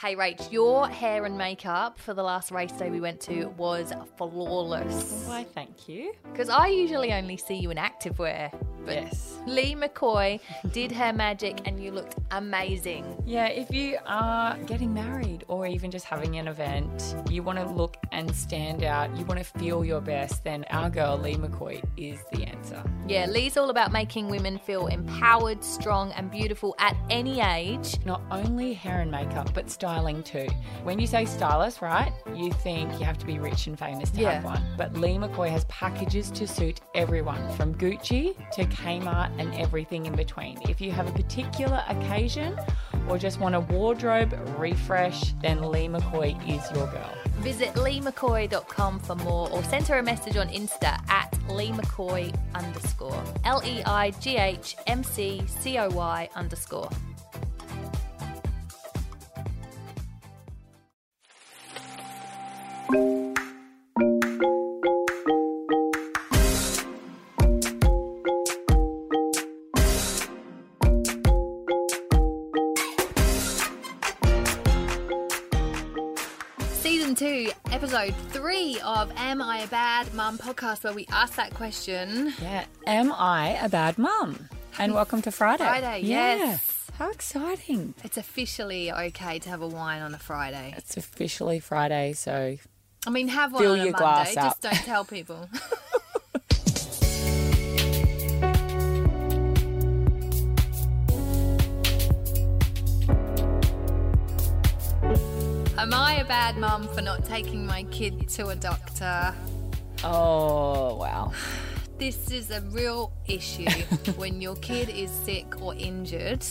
Hey, Rach, your hair and makeup for the last race day we went to was flawless. Why, thank you. Because I usually only see you in activewear. But Yes. Leigh McCoy did her magic and you looked amazing. Yeah, if you are getting married or even just having an event, you want to look and stand out, you want to feel your best, then our girl Leigh McCoy is the answer. Yeah, Leigh's all about making women feel empowered, strong, and beautiful at any age. Not only hair and makeup, but styling too. When you say stylist, right, you think you have to be rich and famous to Yeah. have one. But Leigh McCoy has packages to suit everyone, from Gucci to Kmart and everything in between. If you have a particular occasion or just want a wardrobe refresh, then Leigh McCoy is your girl. Visit leighmccoy.com for more or send her a message on Insta at leighmccoy underscore. L E I G H M C C O Y underscore. Season 2, episode 3 of Am I a Bad Mum podcast, where we ask that question. Yeah. Am I a bad mum? And welcome to Friday. Friday, Yeah. yes. How exciting. It's officially okay to have a wine on a Friday. It's officially Friday, so I mean, have one Fill on a your Monday, glass just don't tell people. Am I a bad mum for not taking my kid to a doctor? oh wow. This is a real issue when your kid is sick or injured.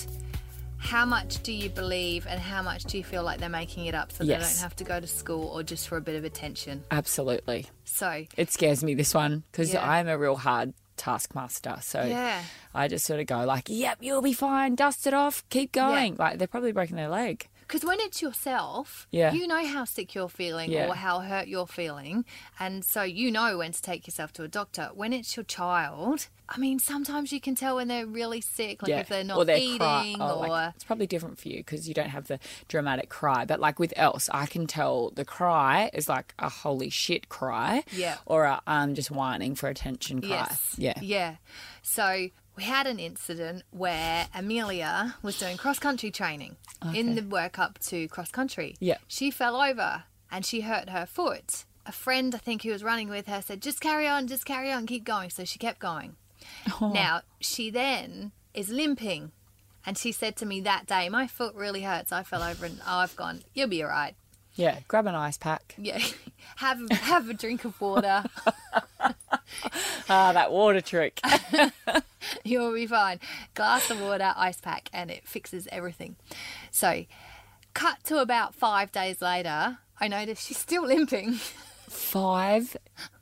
How much do you believe and how much do you feel like they're making it up so they don't have to go to school or just for a bit of attention? Absolutely. So, It scares me this one because Yeah. I'm a real hard taskmaster. So yeah. I just sort of go like, "Yep, you'll be fine. Dust it off. Keep going." Like they're probably breaking their leg. Because when it's yourself, Yeah. you know how sick you're feeling Yeah. or how hurt you're feeling. And so you know when to take yourself to a doctor. When it's your child, I mean, sometimes you can tell when they're really sick, like yeah. if they're not or they're eating cry- oh, or. like, it's probably different for you because you don't have the dramatic cry. But like with Else, I can tell the cry is like a holy shit cry. Yeah. Or a I'm just whining for attention cry. Yes. Yeah. Yeah. So we had an incident where Amelia was doing cross country training in the work up to cross country. Yeah. She fell over and she hurt her foot. A friend, I think, who was running with her said, just carry on, just carry on, keep going. So she kept going. Oh. Now, she then is limping. And she said to me that day, My foot really hurts. I fell over and I've gone, You'll be all right. Yeah. Grab an ice pack. Yeah. have, have a drink of water. Ah, that water trick. You'll be fine. Glass of water, ice pack, and it fixes everything. So, cut to about five days later, I noticed she's still limping. Five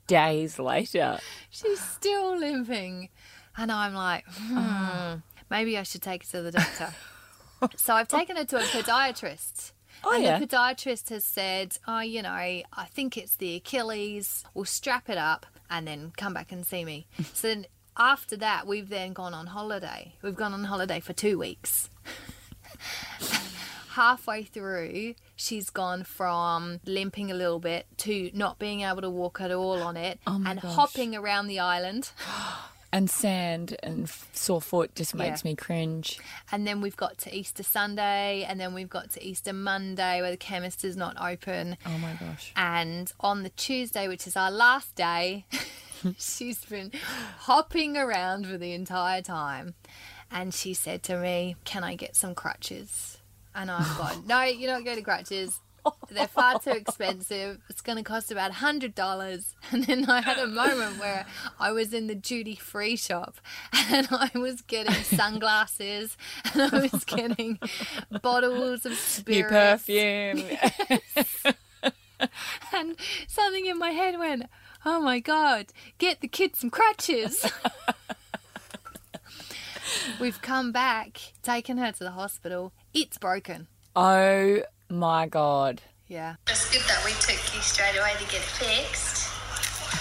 days later. she's still limping. And I'm like, hmm, maybe I should take her to the doctor. so, I've taken her to a podiatrist. Oh, and yeah. the podiatrist has said, oh, you know, I think it's the Achilles. We'll strap it up and then come back and see me. so then after that, we've then gone on holiday. We've gone on holiday for two weeks. Halfway through, she's gone from limping a little bit to not being able to walk at all on it Oh and gosh. hopping around the island. And sand and sore foot just makes Yeah. me cringe. And then we've got to Easter Sunday, and then we've got to Easter Monday where the chemist is not open. Oh my gosh. And on the Tuesday, which is our last day, she's been hopping around for the entire time. And she said to me, Can I get some crutches? And I've gone, No, you're not getting crutches. They're far too expensive. It's going to cost about $100. And then I had a moment where I was in the duty free shop and I was getting sunglasses and I was getting bottles of New spirits perfume. and something in my head went, "Oh my god, get the kid some crutches." We've come back, taken her to the hospital. It's broken. oh my god. Yeah. It's good that we took you straight away to get it fixed.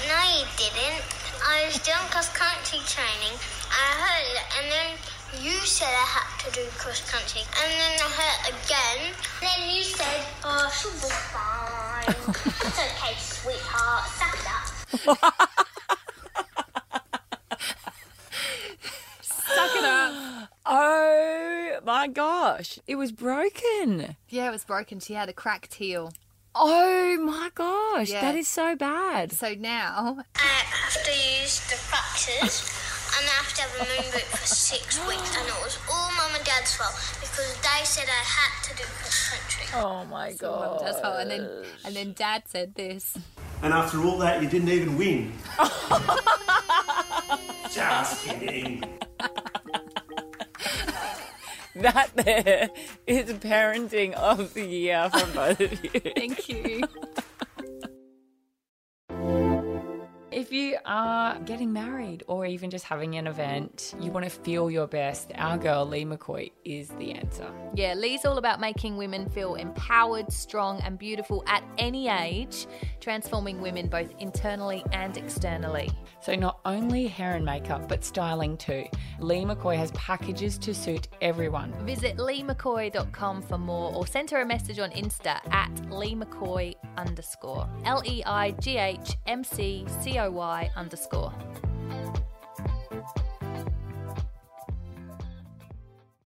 No, you didn't. I was doing cross country training. I heard it, and then you said I had to do cross country, and then I heard it again. Then you said Oh, she'll be fine. it's okay, sweetheart. Suck it up. Suck it up. Oh my gosh, it was broken. Yeah, it was broken. She had a cracked heel. Oh my gosh, Yeah. that is so bad. So now, I have to use the crutches. And I have to have a moon boot for six weeks, and it was all mum and dad's fault because they said I had to do cross country. Oh my Mum god. does well. and then and then Dad said this. And after all that, you didn't even win. Just kidding. That there is parenting of the year from both of you. Thank you. If you are getting married or even just having an event, you want to feel your best, our girl Leigh McCoy is the answer. Yeah, Leigh's all about making women feel empowered, strong, and beautiful at any age, transforming women both internally and externally. So, not only hair and makeup, but styling too. Leigh McCoy has packages to suit everyone. Visit leighmccoy.com for more or send her a message on Insta at leighmccoy underscore. L E I G H M C C O Y underscore.